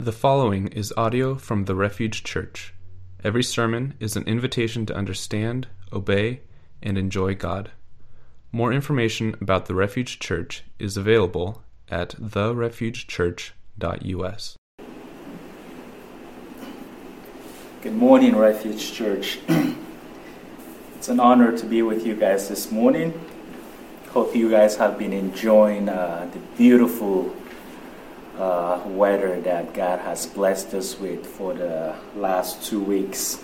The following is audio from the Refuge Church. Every sermon is an invitation to understand, obey, and enjoy God. More information about the Refuge Church is available at therefugechurch.us. Good morning, Refuge Church. it's an honor to be with you guys this morning. Hope you guys have been enjoying uh, the beautiful uh, weather that God has blessed us with for the last two weeks.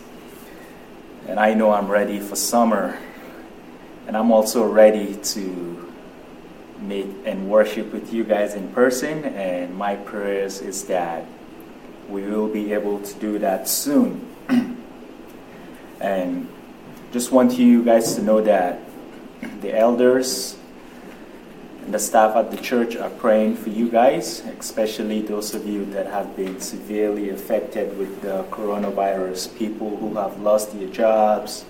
And I know I'm ready for summer. And I'm also ready to meet and worship with you guys in person. And my prayers is that we will be able to do that soon. and just want you guys to know that the elders and the staff at the church are praying for you guys, especially those of you that have been severely affected with the coronavirus, people who have lost their jobs,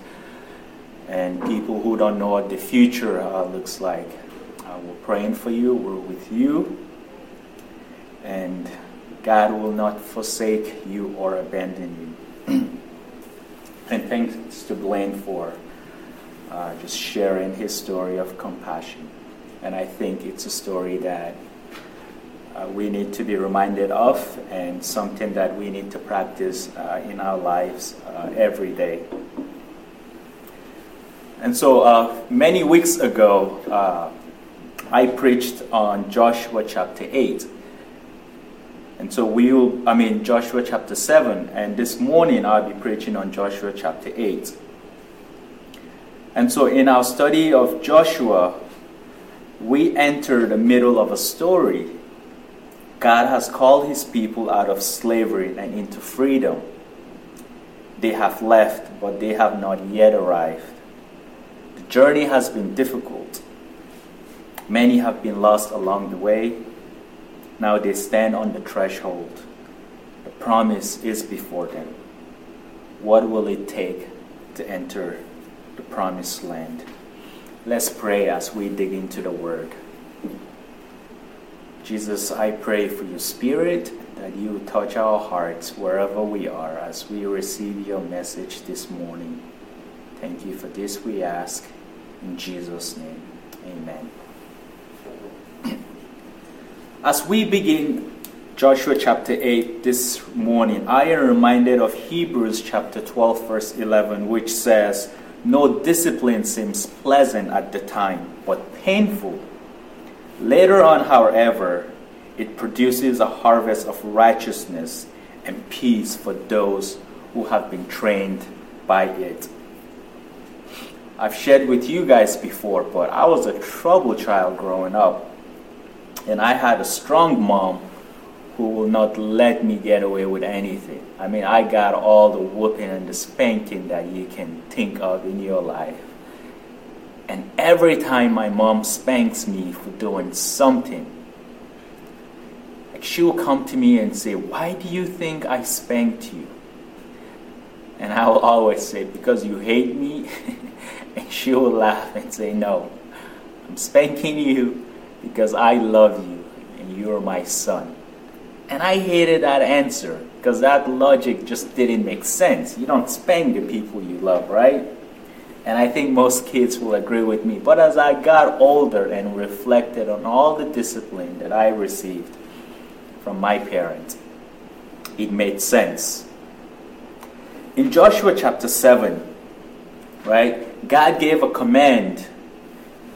and people who don't know what the future uh, looks like. Uh, we're praying for you, we're with you, and God will not forsake you or abandon you. and thanks to Blaine for uh, just sharing his story of compassion. And I think it's a story that uh, we need to be reminded of and something that we need to practice uh, in our lives uh, every day. And so uh, many weeks ago, uh, I preached on Joshua chapter 8. And so we will, I mean, Joshua chapter 7. And this morning I'll be preaching on Joshua chapter 8. And so in our study of Joshua, we enter the middle of a story. God has called his people out of slavery and into freedom. They have left, but they have not yet arrived. The journey has been difficult. Many have been lost along the way. Now they stand on the threshold. The promise is before them. What will it take to enter the promised land? Let's pray as we dig into the Word. Jesus, I pray for your Spirit that you touch our hearts wherever we are as we receive your message this morning. Thank you for this, we ask. In Jesus' name, amen. As we begin Joshua chapter 8 this morning, I am reminded of Hebrews chapter 12, verse 11, which says, no discipline seems pleasant at the time, but painful. Later on, however, it produces a harvest of righteousness and peace for those who have been trained by it. I've shared with you guys before, but I was a troubled child growing up. And I had a strong mom who will not let me get away with anything. I mean, I got all the whooping and the spanking that you can think of in your life. And every time my mom spanks me for doing something, like she will come to me and say, Why do you think I spanked you? And I will always say, Because you hate me. and she will laugh and say, No, I'm spanking you because I love you and you're my son. And I hated that answer because that logic just didn't make sense. You don't spank the people you love, right? And I think most kids will agree with me. But as I got older and reflected on all the discipline that I received from my parents, it made sense. In Joshua chapter 7, right, God gave a command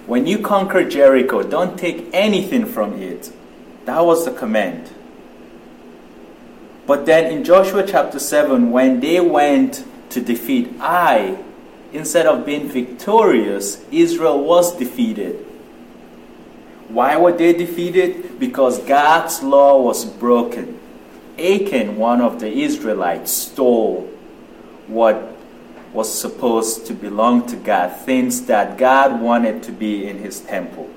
when you conquer Jericho, don't take anything from it. That was the command. But then in Joshua chapter 7, when they went to defeat Ai, instead of being victorious, Israel was defeated. Why were they defeated? Because God's law was broken. Achan, one of the Israelites, stole what was supposed to belong to God, things that God wanted to be in his temple.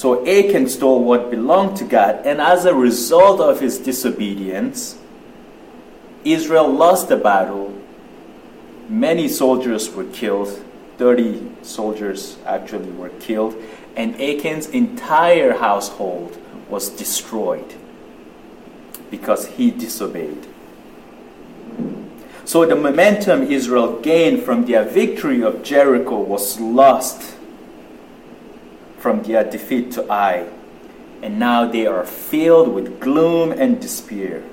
So Achan stole what belonged to God, and as a result of his disobedience, Israel lost the battle. Many soldiers were killed. 30 soldiers actually were killed, and Achan's entire household was destroyed. because he disobeyed. So the momentum Israel gained from their victory of Jericho was lost from their defeat to Ai, and now they are filled with gloom and despair.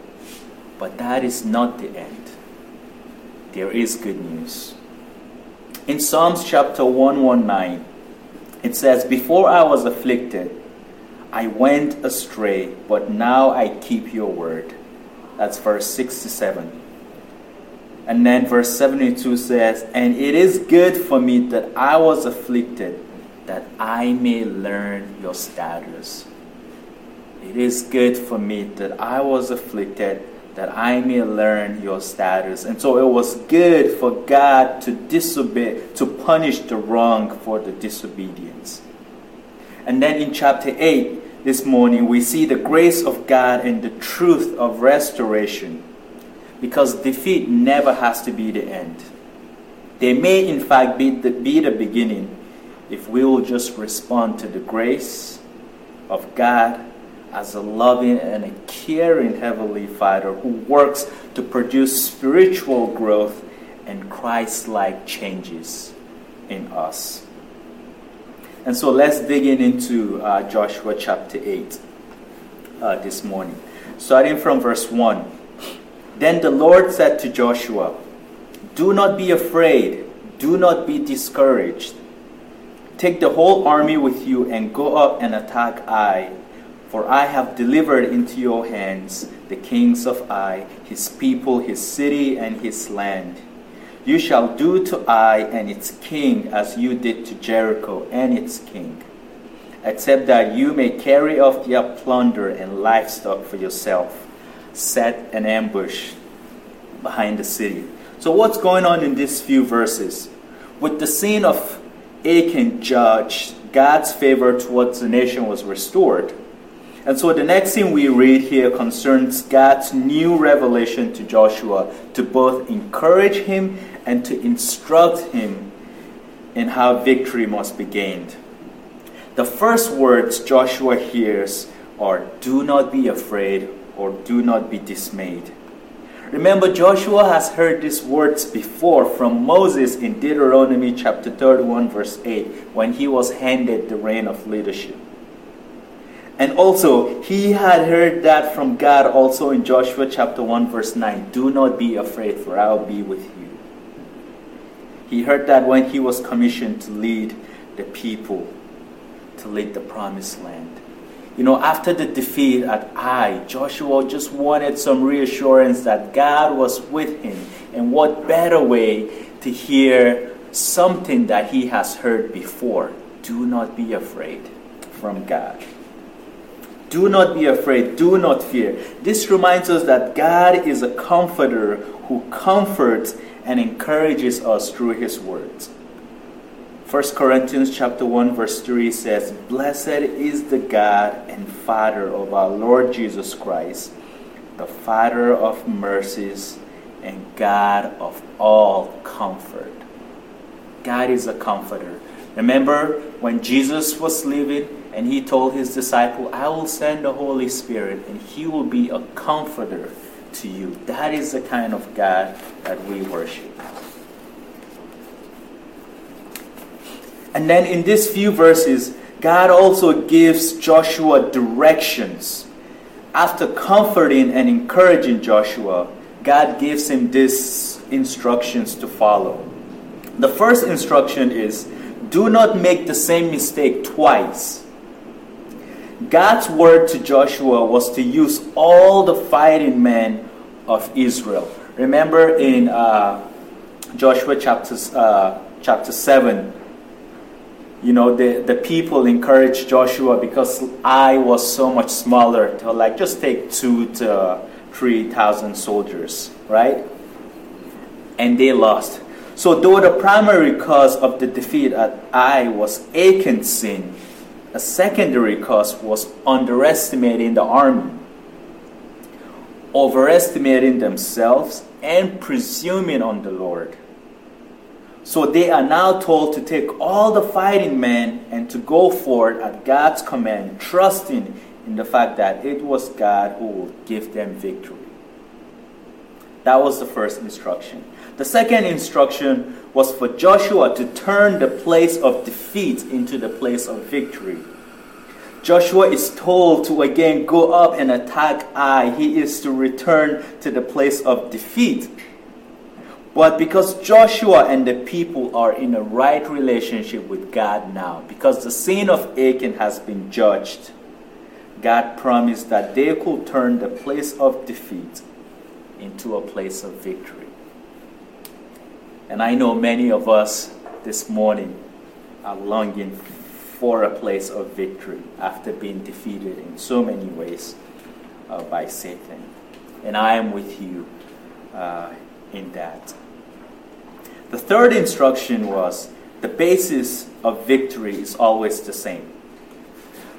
But that is not the end. There is good news. In Psalms chapter 119, it says, Before I was afflicted, I went astray, but now I keep your word. That's verse 67. And then verse 72 says, And it is good for me that I was afflicted, that I may learn your statutes. It is good for me that I was afflicted, that I may learn your statutes. And so it was good for God to disobey, to punish the wrong for the disobedience. And then in chapter 8, this morning, we see the grace of God and the truth of restoration because defeat never has to be the end. They may, in fact, be the, be the beginning if we will just respond to the grace of God as a loving and a caring Heavenly Father who works to produce spiritual growth and Christ like changes in us. And so let's dig in into uh, Joshua chapter 8 uh, this morning. Starting from verse 1. Then the Lord said to Joshua, Do not be afraid, do not be discouraged. Take the whole army with you and go up and attack Ai, for I have delivered into your hands the kings of Ai, his people, his city, and his land. You shall do to Ai and its king as you did to Jericho and its king, except that you may carry off their plunder and livestock for yourself set an ambush behind the city. So, what's going on in these few verses? With the scene of Achan judge God's favor towards the nation was restored. And so the next thing we read here concerns God's new revelation to Joshua to both encourage him and to instruct him in how victory must be gained. The first words Joshua hears are Do not be afraid or do not be dismayed. Remember, Joshua has heard these words before from Moses in Deuteronomy chapter 31, verse 8, when he was handed the reign of leadership. And also, he had heard that from God also in Joshua chapter 1, verse 9 Do not be afraid, for I will be with you. He heard that when he was commissioned to lead the people to lead the promised land. You know, after the defeat at Ai, Joshua just wanted some reassurance that God was with him. And what better way to hear something that he has heard before? Do not be afraid from God. Do not be afraid. Do not fear. This reminds us that God is a comforter who comforts and encourages us through his words. 1 Corinthians chapter 1 verse 3 says, Blessed is the God and Father of our Lord Jesus Christ, the Father of mercies and God of all comfort. God is a comforter. Remember when Jesus was living and he told his disciple, I will send the Holy Spirit and he will be a comforter to you. That is the kind of God that we worship. And then in these few verses, God also gives Joshua directions. After comforting and encouraging Joshua, God gives him these instructions to follow. The first instruction is do not make the same mistake twice. God's word to Joshua was to use all the fighting men of Israel. Remember in uh, Joshua chapter, uh, chapter 7, you know, the, the people encouraged Joshua because Ai was so much smaller to like just take two to three thousand soldiers, right? And they lost. So though the primary cause of the defeat at Ai was Achan's sin, a secondary cause was underestimating the army, overestimating themselves, and presuming on the Lord. So they are now told to take all the fighting men and to go forward at God's command, trusting in the fact that it was God who would give them victory. That was the first instruction. The second instruction was for Joshua to turn the place of defeat into the place of victory. Joshua is told to again go up and attack Ai. He is to return to the place of defeat. But because Joshua and the people are in a right relationship with God now, because the sin of Achan has been judged, God promised that they could turn the place of defeat into a place of victory. And I know many of us this morning are longing for a place of victory after being defeated in so many ways uh, by Satan. And I am with you uh, in that. The third instruction was the basis of victory is always the same.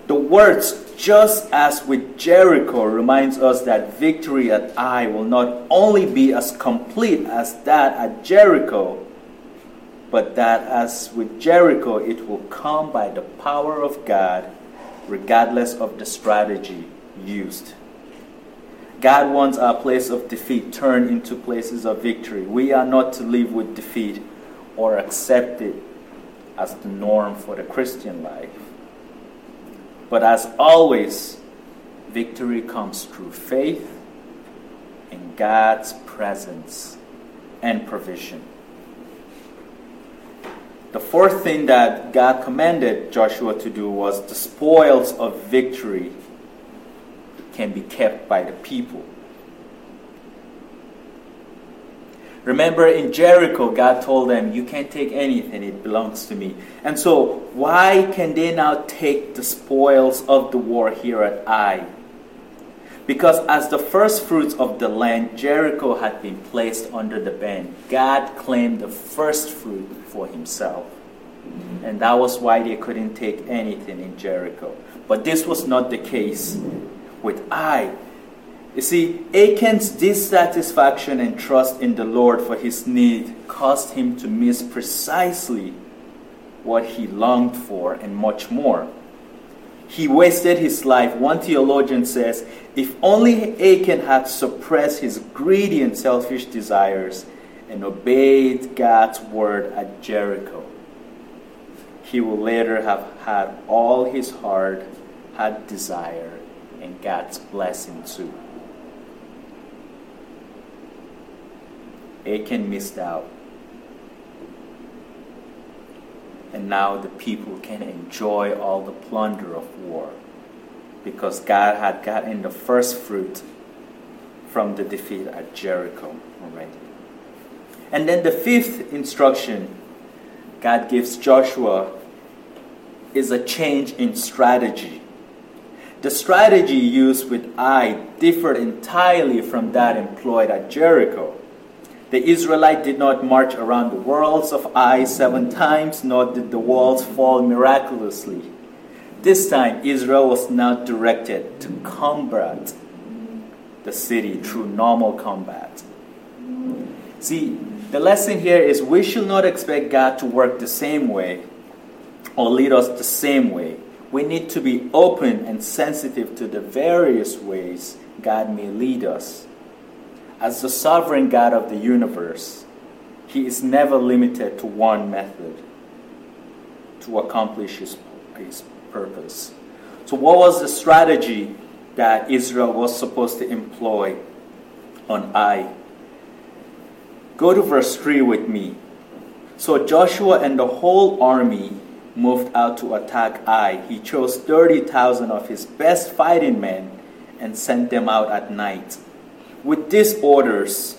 The words, just as with Jericho, reminds us that victory at Ai will not only be as complete as that at Jericho, but that as with Jericho, it will come by the power of God, regardless of the strategy used. God wants our place of defeat turned into places of victory. We are not to live with defeat or accept it as the norm for the Christian life. But as always, victory comes through faith in God's presence and provision. The fourth thing that God commanded Joshua to do was the spoils of victory can be kept by the people. Remember in Jericho, God told them, You can't take anything, it belongs to me. And so, why can they now take the spoils of the war here at Ai? Because as the first fruits of the land, Jericho had been placed under the ban. God claimed the first fruit for himself. And that was why they couldn't take anything in Jericho. But this was not the case with Ai. You see, Achan's dissatisfaction and trust in the Lord for his need caused him to miss precisely what he longed for and much more. He wasted his life. One theologian says, if only Achan had suppressed his greedy and selfish desires and obeyed God's word at Jericho, he would later have had all his heart had desired and God's blessing too. Achan missed out. And now the people can enjoy all the plunder of war because God had gotten the first fruit from the defeat at Jericho already. And then the fifth instruction God gives Joshua is a change in strategy. The strategy used with Ai differed entirely from that employed at Jericho. The Israelite did not march around the walls of Ai seven times, nor did the walls fall miraculously. This time, Israel was now directed to combat the city through normal combat. See, the lesson here is we should not expect God to work the same way or lead us the same way. We need to be open and sensitive to the various ways God may lead us. As the sovereign God of the universe, He is never limited to one method to accomplish His, his purpose. So, what was the strategy that Israel was supposed to employ on Ai? Go to verse 3 with me. So Joshua and the whole army moved out to attack Ai. He chose 30,000 of his best fighting men and sent them out at night. With these orders,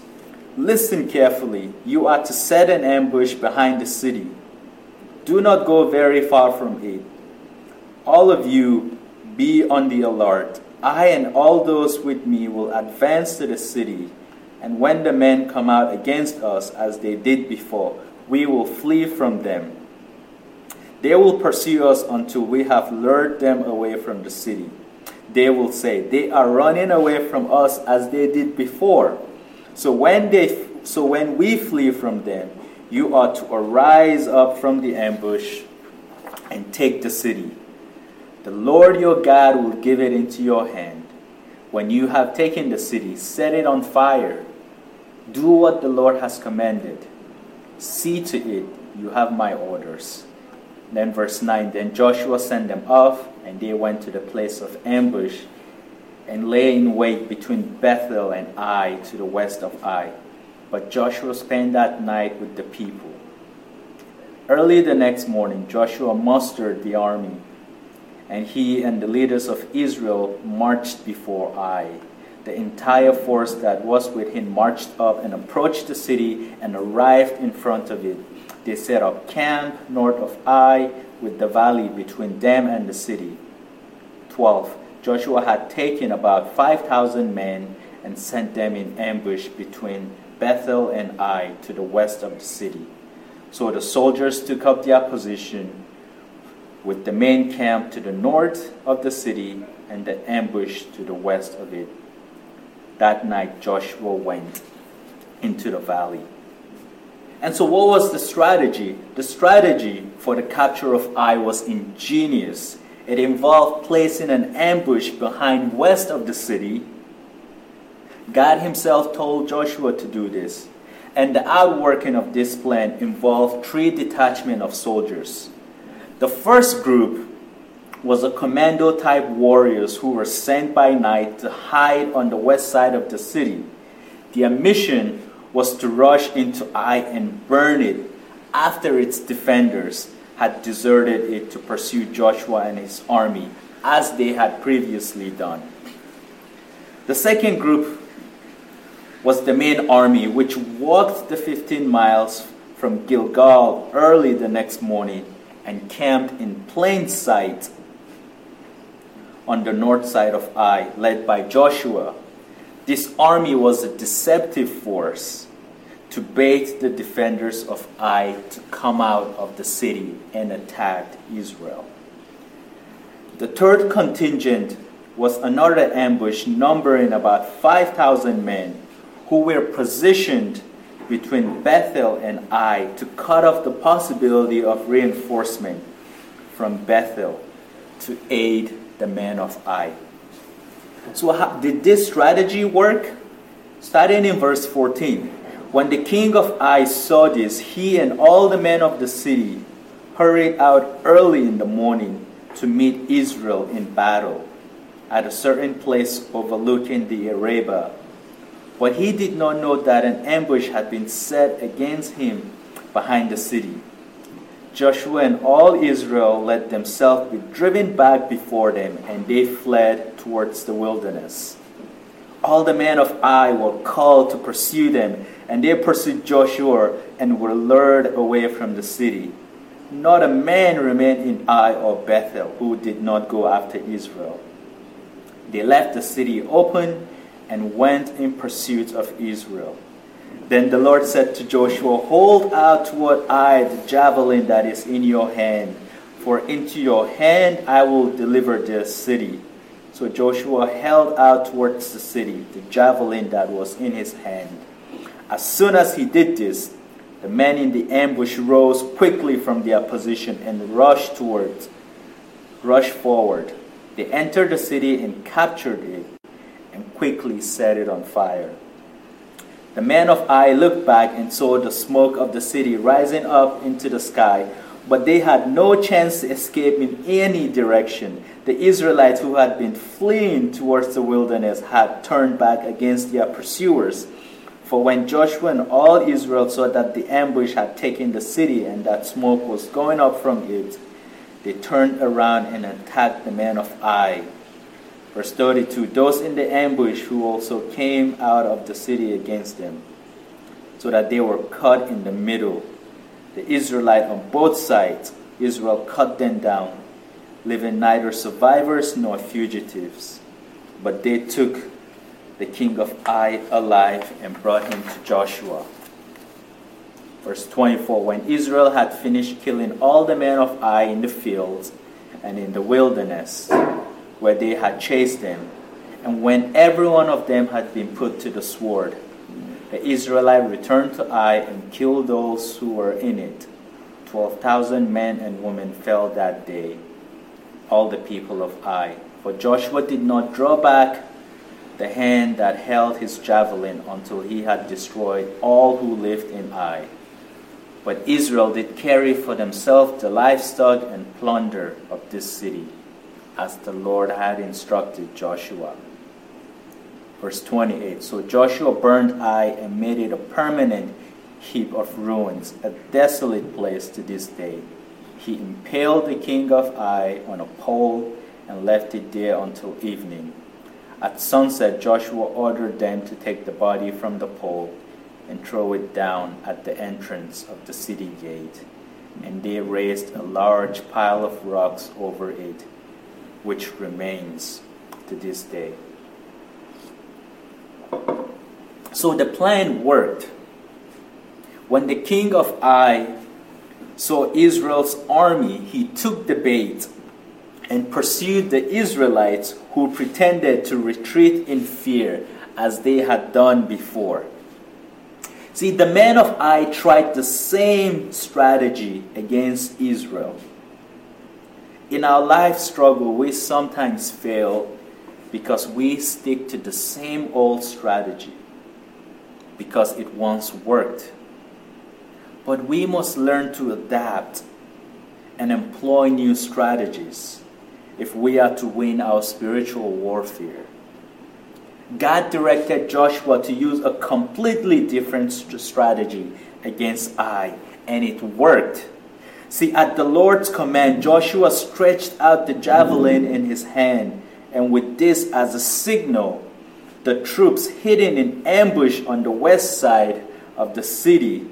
listen carefully. You are to set an ambush behind the city. Do not go very far from it. All of you be on the alert. I and all those with me will advance to the city, and when the men come out against us as they did before, we will flee from them. They will pursue us until we have lured them away from the city. They will say, They are running away from us as they did before. So when, they, so when we flee from them, you are to arise up from the ambush and take the city. The Lord your God will give it into your hand. When you have taken the city, set it on fire. Do what the Lord has commanded. See to it you have my orders. Then, verse 9 Then Joshua sent them off, and they went to the place of ambush and lay in wait between Bethel and Ai to the west of Ai. But Joshua spent that night with the people. Early the next morning, Joshua mustered the army, and he and the leaders of Israel marched before Ai. The entire force that was with him marched up and approached the city and arrived in front of it. They set up camp north of Ai, with the valley between them and the city. 12. Joshua had taken about 5,000 men and sent them in ambush between Bethel and Ai to the west of the city. So the soldiers took up their position with the main camp to the north of the city and the ambush to the west of it. That night Joshua went into the valley. And so, what was the strategy? The strategy for the capture of Ai was ingenious. It involved placing an ambush behind west of the city. God Himself told Joshua to do this. And the outworking of this plan involved three detachments of soldiers. The first group was a commando type warriors who were sent by night to hide on the west side of the city. Their mission was to rush into Ai and burn it after its defenders had deserted it to pursue Joshua and his army, as they had previously done. The second group was the main army, which walked the 15 miles from Gilgal early the next morning and camped in plain sight on the north side of Ai, led by Joshua. This army was a deceptive force to bait the defenders of Ai to come out of the city and attack Israel. The third contingent was another ambush numbering about 5,000 men who were positioned between Bethel and Ai to cut off the possibility of reinforcement from Bethel to aid the men of Ai. So, how, did this strategy work? Starting in verse 14. When the king of Ai saw this, he and all the men of the city hurried out early in the morning to meet Israel in battle at a certain place overlooking the Arabah. But he did not know that an ambush had been set against him behind the city. Joshua and all Israel let themselves be driven back before them, and they fled towards the wilderness. All the men of Ai were called to pursue them and they pursued Joshua and were lured away from the city. Not a man remained in Ai or Bethel who did not go after Israel. They left the city open and went in pursuit of Israel. Then the Lord said to Joshua, Hold out toward Ai the javelin that is in your hand, for into your hand I will deliver this city. So Joshua held out towards the city the javelin that was in his hand. As soon as he did this, the men in the ambush rose quickly from their position and rushed towards, rushed forward. They entered the city and captured it and quickly set it on fire. The men of Ai looked back and saw the smoke of the city rising up into the sky, but they had no chance to escape in any direction. The Israelites who had been fleeing towards the wilderness had turned back against their pursuers for when Joshua and all Israel saw that the ambush had taken the city and that smoke was going up from it, they turned around and attacked the men of Ai. Verse 32 Those in the ambush who also came out of the city against them, so that they were cut in the middle. The Israelite on both sides, Israel cut them down, leaving neither survivors nor fugitives. But they took the king of Ai alive and brought him to Joshua. Verse 24 When Israel had finished killing all the men of Ai in the fields and in the wilderness where they had chased them, and when every one of them had been put to the sword, the Israelite returned to Ai and killed those who were in it. Twelve thousand men and women fell that day. all the people of Ai. For Joshua did not draw back the hand that held his javelin until he had destroyed all who lived in Ai. But Israel did carry for themselves the livestock and plunder of this city, as the Lord had instructed Joshua. Verse 28 So Joshua burned Ai and made it a permanent heap of ruins, a desolate place to this day. He impaled the king of Ai on a pole and left it there until evening. At sunset, Joshua ordered them to take the body from the pole and throw it down at the entrance of the city gate. And they raised a large pile of rocks over it, which remains to this day. So the plan worked. When the king of Ai saw Israel's army, he took the bait and pursued the Israelites who pretended to retreat in fear as they had done before. See, the men of Ai tried the same strategy against Israel. In our life struggle, we sometimes fail because we stick to the same old strategy because it once worked. But we must learn to adapt and employ new strategies if we are to win our spiritual warfare. God directed Joshua to use a completely different strategy against Ai, and it worked. See, at the Lord's command, Joshua stretched out the javelin in his hand, and with this as a signal, the troops hidden in ambush on the west side of the city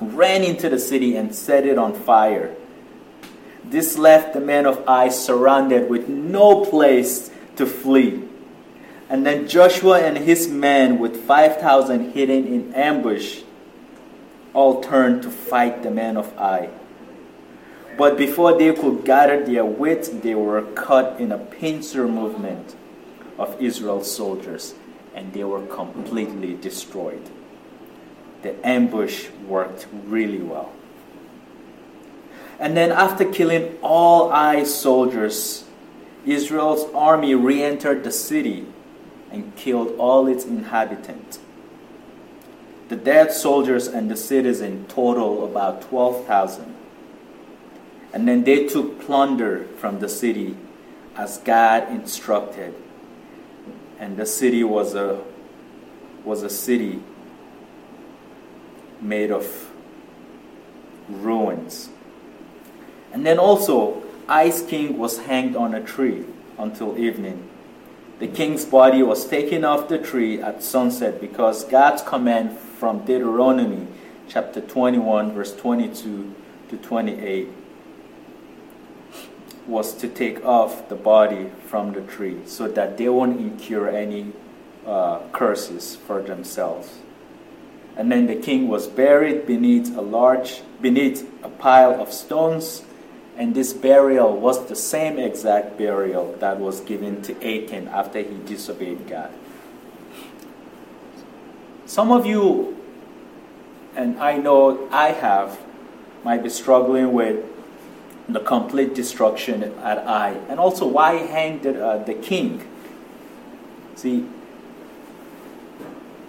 ran into the city and set it on fire. This left the men of Ai surrounded with no place to flee. And then Joshua and his men, with 5,000 hidden in ambush, all turned to fight the men of Ai. But before they could gather their wits, they were cut in a pincer movement of Israel's soldiers, and they were completely destroyed. The ambush worked really well. And then, after killing all Ai soldiers, Israel's army re entered the city and killed all its inhabitants. The dead soldiers and the citizens total about 12,000. And then they took plunder from the city as God instructed. And the city was a, was a city made of ruins. And then also, Ai's king was hanged on a tree until evening. The king's body was taken off the tree at sunset because God's command from Deuteronomy chapter 21, verse 22 to 28 was to take off the body from the tree so that they won't incur any uh, curses for themselves. And then the king was buried beneath a large, beneath a pile of stones. And this burial was the same exact burial that was given to Achan after he disobeyed God. Some of you, and I know I have, might be struggling with the complete destruction at Ai, and also why hang the, uh, the king. See,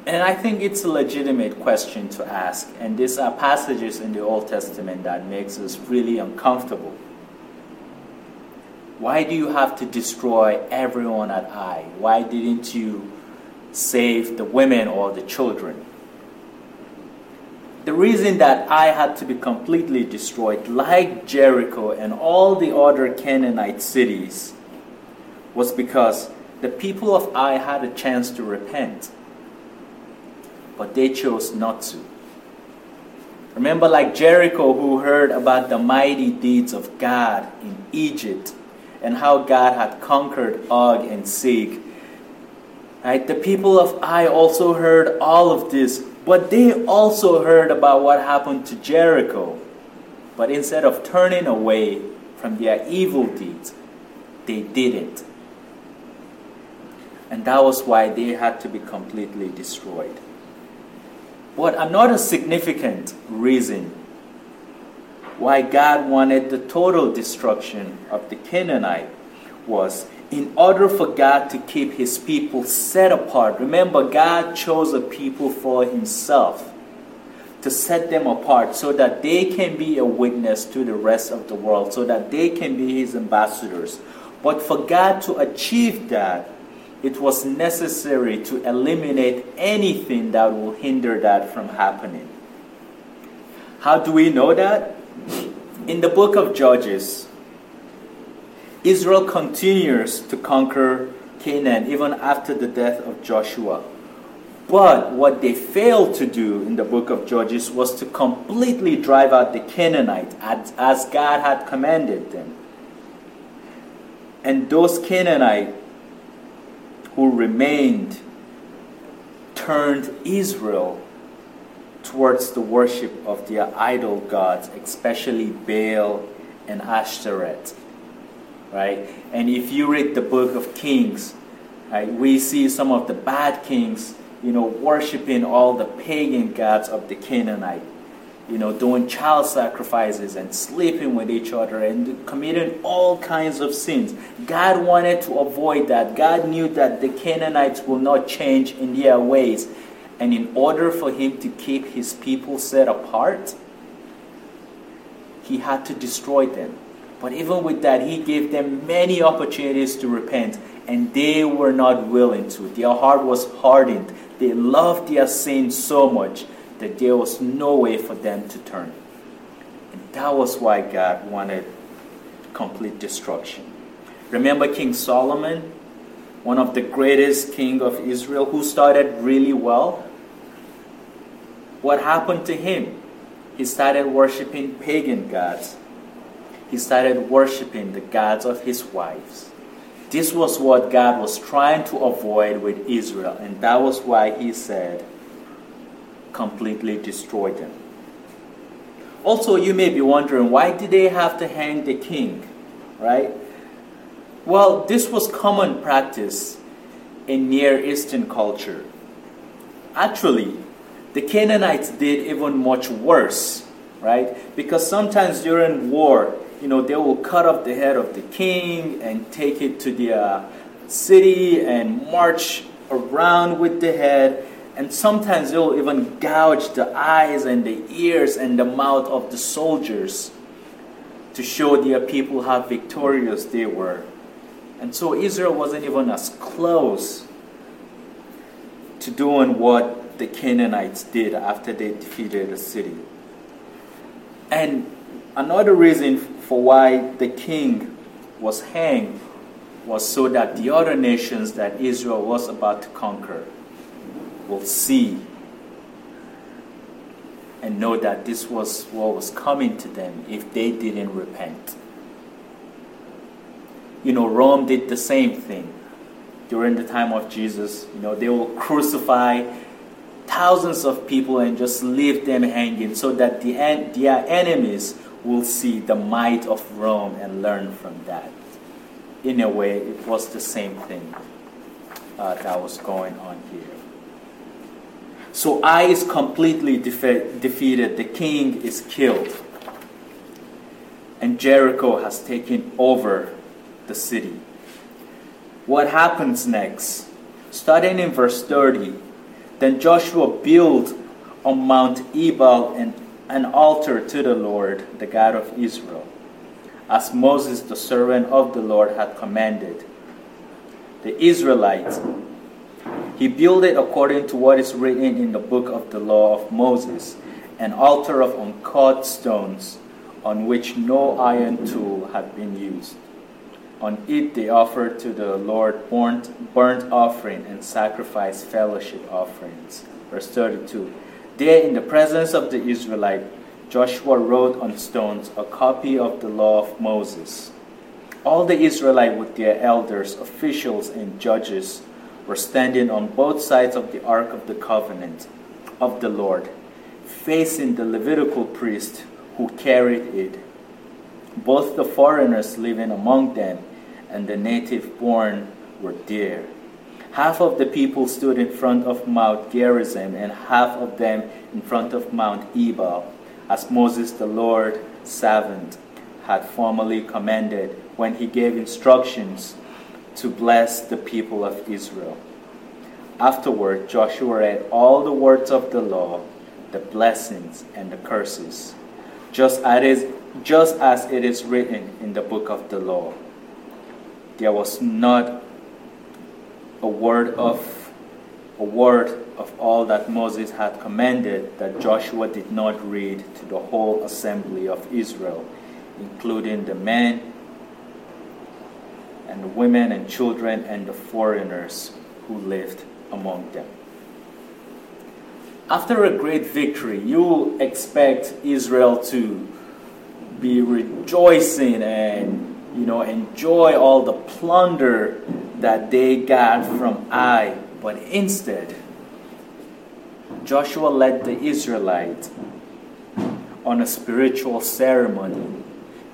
and I think it's a legitimate question to ask. And these are passages in the Old Testament that makes us really uncomfortable. Why do you have to destroy everyone at Ai? Why didn't you save the women or the children? The reason that Ai had to be completely destroyed, like Jericho and all the other Canaanite cities, was because the people of Ai had a chance to repent but they chose not to. Remember, like Jericho, who heard about the mighty deeds of God in Egypt and how God had conquered Og and Sig. Right? The people of Ai also heard all of this, but they also heard about what happened to Jericho. But instead of turning away from their evil deeds, they didn't. And that was why they had to be completely destroyed. But another significant reason why God wanted the total destruction of the Canaanite was in order for God to keep his people set apart. Remember, God chose a people for himself to set them apart so that they can be a witness to the rest of the world, so that they can be his ambassadors. But for God to achieve that, it was necessary to eliminate anything that will hinder that from happening. How do we know that? In the book of Judges, Israel continues to conquer Canaan even after the death of Joshua. But what they failed to do in the book of Judges was to completely drive out the Canaanites as, as God had commanded them. And those Canaanites who remained turned Israel towards the worship of their idol gods, especially Baal and Ashtoreth. Right? And if you read the book of Kings, right, we see some of the bad kings, you know, worshiping all the pagan gods of the Canaanite you know, doing child sacrifices and sleeping with each other and committing all kinds of sins. God wanted to avoid that. God knew that the Canaanites will not change in their ways. And in order for him to keep his people set apart, he had to destroy them. But even with that, he gave them many opportunities to repent, and they were not willing to. Their heart was hardened. They loved their sin so much that there was no way for them to turn. And that was why God wanted complete destruction. Remember King Solomon, one of the greatest king of Israel, who started really well? What happened to him? He started worshiping pagan gods. He started worshiping the gods of his wives. This was what God was trying to avoid with Israel, and that was why he said, completely destroy them. Also, you may be wondering why did they have to hang the king, right? Well, this was common practice in Near Eastern culture. Actually, the Canaanites did even much worse, right? Because sometimes during war, you know, they will cut off the head of the king and take it to their city and march around with the head and sometimes they'll even gouge the eyes and the ears and the mouth of the soldiers to show their people how victorious they were. And so Israel wasn't even as close to doing what the Canaanites did after they defeated the city. And another reason for why the king was hanged was so that the other nations that Israel was about to conquer will see and know that this was what was coming to them if they didn't repent. You know, Rome did the same thing during the time of Jesus. You know, they will crucify thousands of people and just leave them hanging so that the their enemies will see the might of Rome and learn from that. In a way, it was the same thing uh, that was going on here. So Ai is completely defe- defeated. The king is killed. And Jericho has taken over the city. What happens next? Starting in verse 30, then Joshua built on Mount Ebal an, an altar to the Lord, the God of Israel, as Moses, the servant of the Lord, had commanded. The Israelites he built it according to what is written in the book of the law of Moses, an altar of uncut stones on which no iron tool had been used. On it they offered to the Lord burnt, burnt offering and sacrifice fellowship offerings. Verse 32. There, in the presence of the Israelite, Joshua wrote on stones a copy of the law of Moses. All the Israelite with their elders, officials, and judges were standing on both sides of the Ark of the Covenant of the Lord, facing the Levitical priest who carried it. Both the foreigners living among them and the native born were there. Half of the people stood in front of Mount Gerizim, and half of them in front of Mount Ebal, as Moses the Lord servant had formerly commanded when he gave instructions to bless the people of Israel. Afterward, Joshua read all the words of the law, the blessings and the curses, just as, just as it is written in the book of the law. There was not a word of a word of all that Moses had commanded that Joshua did not read to the whole assembly of Israel, including the men and the women and children and the foreigners who lived among them. After a great victory, you expect Israel to be rejoicing and you know enjoy all the plunder that they got from Ai, but instead Joshua led the Israelites on a spiritual ceremony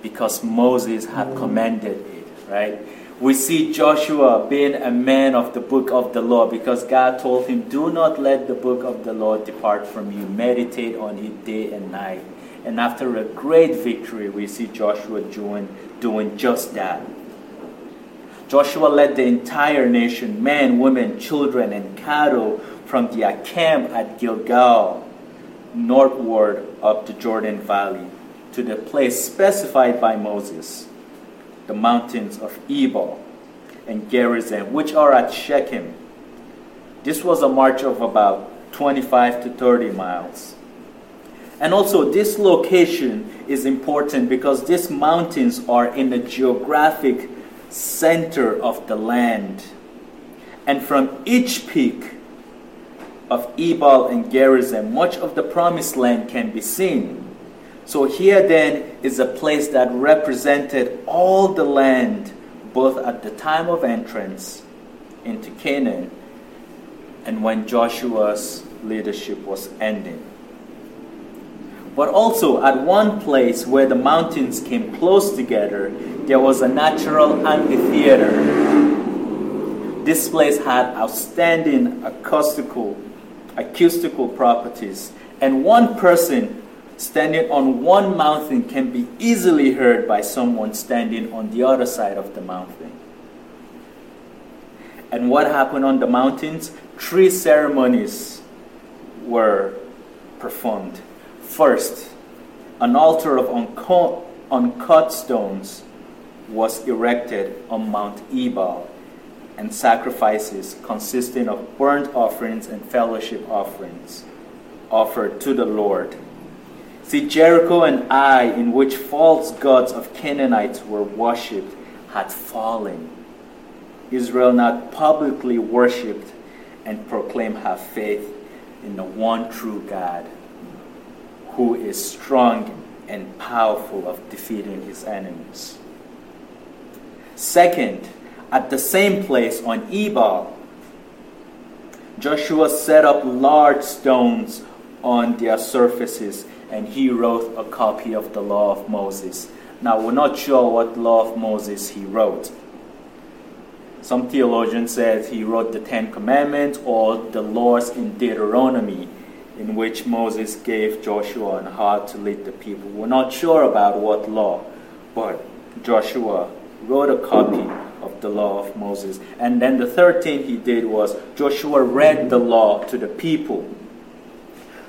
because Moses had commanded it, right? We see Joshua being a man of the book of the law because God told him, Do not let the book of the law depart from you. Meditate on it day and night. And after a great victory, we see Joshua doing, doing just that. Joshua led the entire nation, men, women, children, and cattle, from their camp at Gilgal northward up the Jordan Valley to the place specified by Moses, the mountains of Ebal and Gerizim, which are at Shechem. This was a march of about 25 to 30 miles. And also, this location is important because these mountains are in the geographic center of the land. And from each peak of Ebal and Gerizim, much of the promised land can be seen. So here then is a place that represented all the land, both at the time of entrance into Canaan and when Joshua's leadership was ending. But also at one place where the mountains came close together, there was a natural amphitheater. This place had outstanding acoustical, acoustical properties, and one person standing on one mountain can be easily heard by someone standing on the other side of the mountain. And what happened on the mountains? Three ceremonies were performed. First, an altar of uncut, stones was erected on Mount Ebal, and sacrifices consisting of burnt offerings and fellowship offerings offered to the Lord. See, Jericho and Ai, in which false gods of Canaanites were worshipped, had fallen. Israel not publicly worshipped and proclaimed her faith in the one true God who is strong and powerful of defeating his enemies. Second, at the same place on Ebal, Joshua set up large stones on their surfaces and he wrote a copy of the law of Moses. Now, we're not sure what law of Moses he wrote. Some theologians said he wrote the Ten Commandments or the laws in Deuteronomy in which Moses gave Joshua on how to lead the people. We're not sure about what law, but Joshua wrote a copy of the law of Moses. And then the third thing he did was Joshua read the law to the people.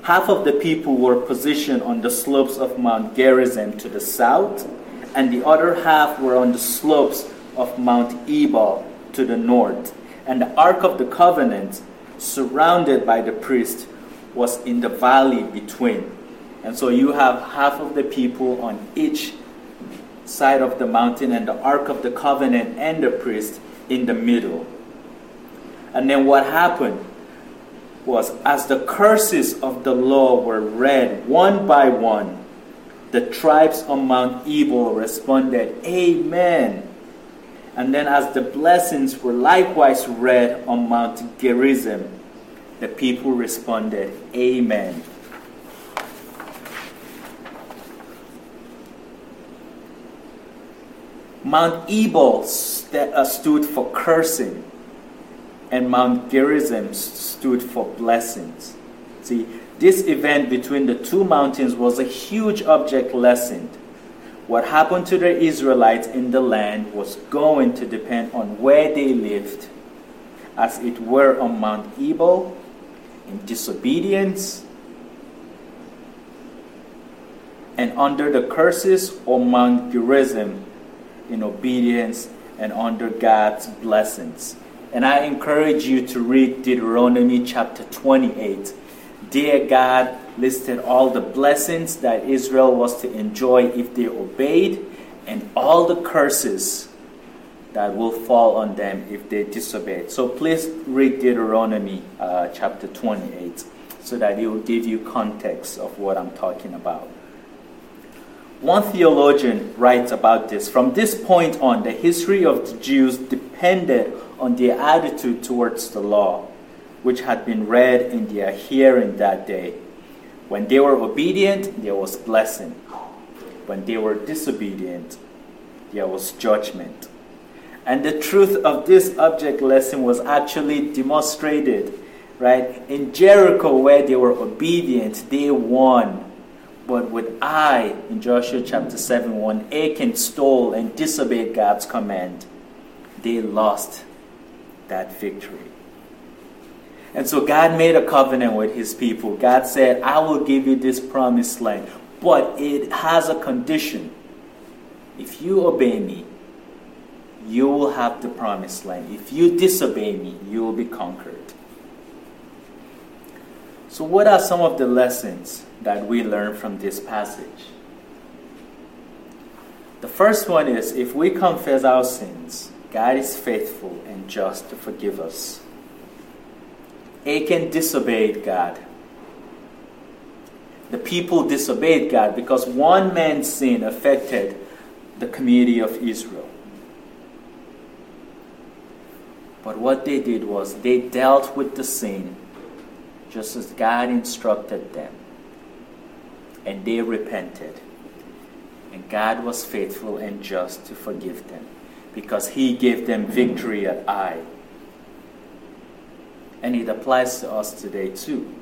Half of the people were positioned on the slopes of Mount Gerizim to the south, and the other half were on the slopes of Mount Ebal to the north. And the Ark of the Covenant, surrounded by the priest, was in the valley between. And so you have half of the people on each side of the mountain, and the Ark of the Covenant and the priest in the middle. And then what happened was as the curses of the law were read one by one, the tribes on Mount Ebal responded, Amen. And then as the blessings were likewise read on Mount Gerizim, the people responded, Amen. Mount Ebal uh, stood for cursing, and Mount Gerizim stood for blessings. See, this event between the two mountains was a huge object lesson what happened to the Israelites in the land was going to depend on where they lived, as it were on Mount Ebal in disobedience and under the curses, or Mount Gerizim in obedience and under God's blessings. And I encourage you to read Deuteronomy chapter 28. There, God listed all the blessings that Israel was to enjoy if they obeyed, and all the curses that will fall on them if they disobeyed. So please read Deuteronomy uh, chapter 28 so that it will give you context of what I'm talking about. One theologian writes about this. From this point on, the history of the Jews depended on their attitude towards the law, which had been read in their hearing that day. When they were obedient, there was blessing. When they were disobedient, there was judgment. And the truth of this object lesson was actually demonstrated, right? In Jericho, where they were obedient, they won. But with Ai, in Joshua chapter 7, when Achan stole and disobeyed God's command, they lost that victory. And so God made a covenant with his people. God said, I will give you this promised land, but it has a condition. If you obey me, you will have the promised land. If you disobey me, you will be conquered. So, what are some of the lessons that we learn from this passage? The first one is if we confess our sins, God is faithful and just to forgive us. Achan disobeyed God. The people disobeyed God because one man's sin affected the community of Israel. But what they did was they dealt with the sin just as God instructed them. And they repented. And God was faithful and just to forgive them because He gave them victory at Ai. And it applies to us today too.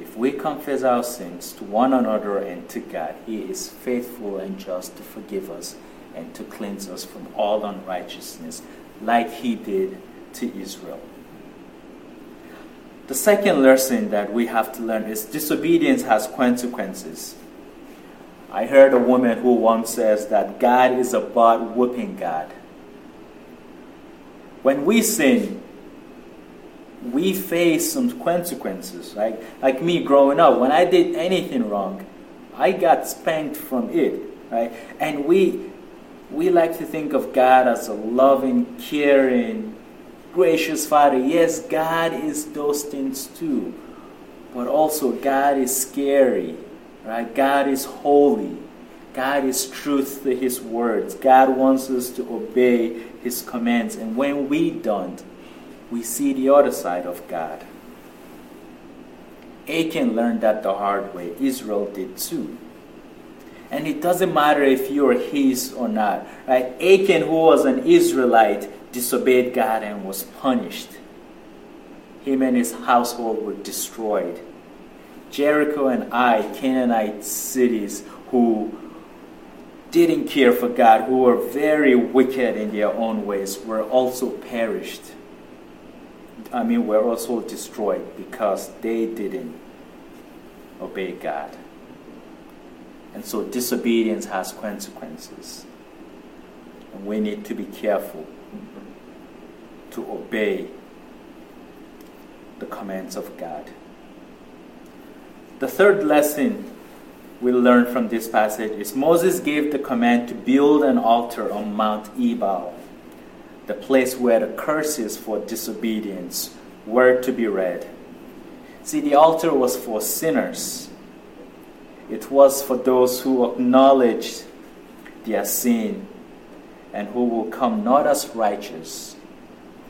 If we confess our sins to one another and to God, He is faithful and just to forgive us and to cleanse us from all unrighteousness, like He did to Israel. The second lesson that we have to learn is disobedience has consequences. I heard a woman who once says that God is about whooping God. When we sin, we face some consequences. Like, like me growing up, when I did anything wrong, I got spanked from it. Right? And we, we like to think of God as a loving, caring, gracious Father. Yes, God is those things too. But also, God is scary. Right? God is holy. God is truth to His words. God wants us to obey His commands. And when we don't, we see the other side of God. Achan learned that the hard way. Israel did too. And it doesn't matter if you're his or not. Right? Achan, who was an Israelite, disobeyed God and was punished. Him and his household were destroyed. Jericho and Ai, Canaanite cities who didn't care for God, who were very wicked in their own ways, were also perished. I mean, were also destroyed because they didn't obey God. And so disobedience has consequences. And we need to be careful to obey the commands of God. The third lesson we learn from this passage is Moses gave the command to build an altar on Mount Ebal the place where the curses for disobedience were to be read. See, the altar was for sinners, it was for those who acknowledged their sin and who will come not as righteous,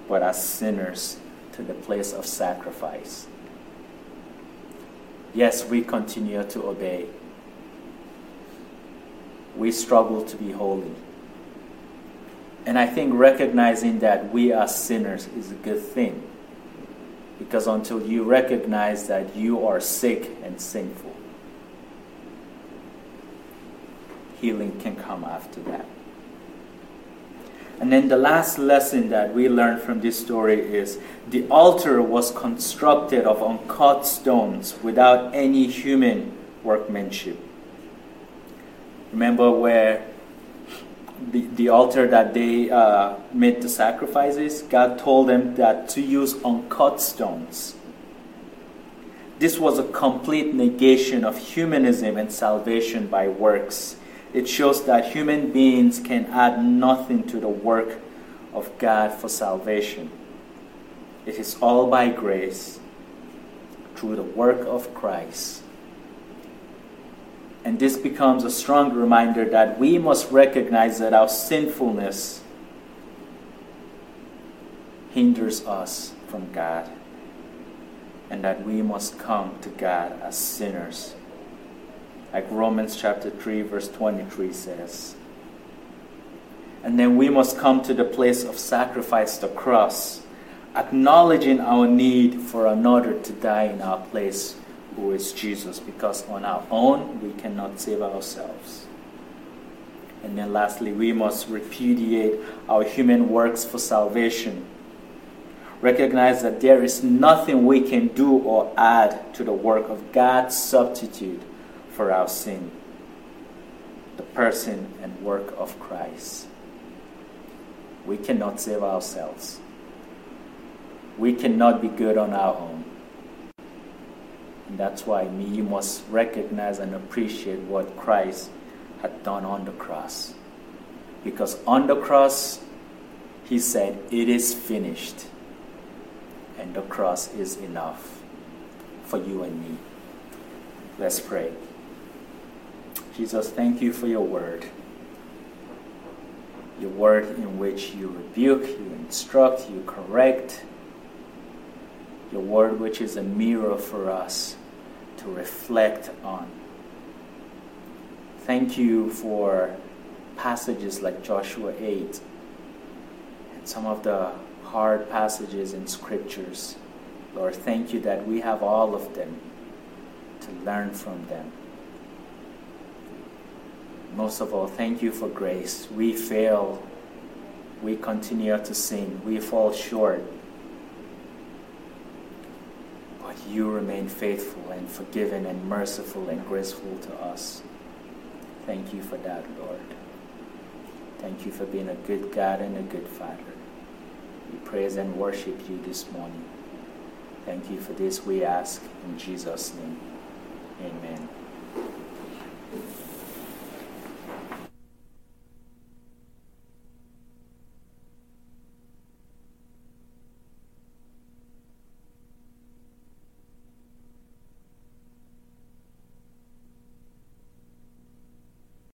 but as sinners to the place of sacrifice. Yes, we continue to obey. We struggle to be holy. And I think recognizing that we are sinners is a good thing. Because until you recognize that you are sick and sinful, healing can come after that. And then the last lesson that we learned from this story is the altar was constructed of uncut stones without any human workmanship. Remember where the, the altar that they uh, made the sacrifices? God told them that to use uncut stones. This was a complete negation of humanism and salvation by works. It shows that human beings can add nothing to the work of God for salvation. It is all by grace through the work of Christ. And this becomes a strong reminder that we must recognize that our sinfulness hinders us from God and that we must come to God as sinners. Like Romans chapter 3, verse 23 says. And then we must come to the place of sacrifice, the cross, acknowledging our need for another to die in our place, who is Jesus, because on our own we cannot save ourselves. And then lastly, we must repudiate our human works for salvation recognize that there is nothing we can do or add to the work of God's substitute for our sin the person and work of Christ. We cannot save ourselves. We cannot be good on our own. And that's why we must recognize and appreciate what Christ had done on the cross. Because on the cross, he said, It is finished and the cross is enough for you and me. Let's pray. Jesus, thank you for your word. Your word in which you rebuke, you instruct, you correct. Your word which is a mirror for us to reflect on. Thank you for passages like Joshua 8 and some of the hard passages in scriptures. Lord, thank you that we have all of them to learn from them. Most of all, thank you for grace. We fail, we continue to sin, we fall short. But you remain faithful and forgiving and merciful and graceful to us. Thank you for that, Lord. Thank you for being a good God and a good Father. We praise and worship you this morning. Thank you for this, we ask in Jesus' name. Amen.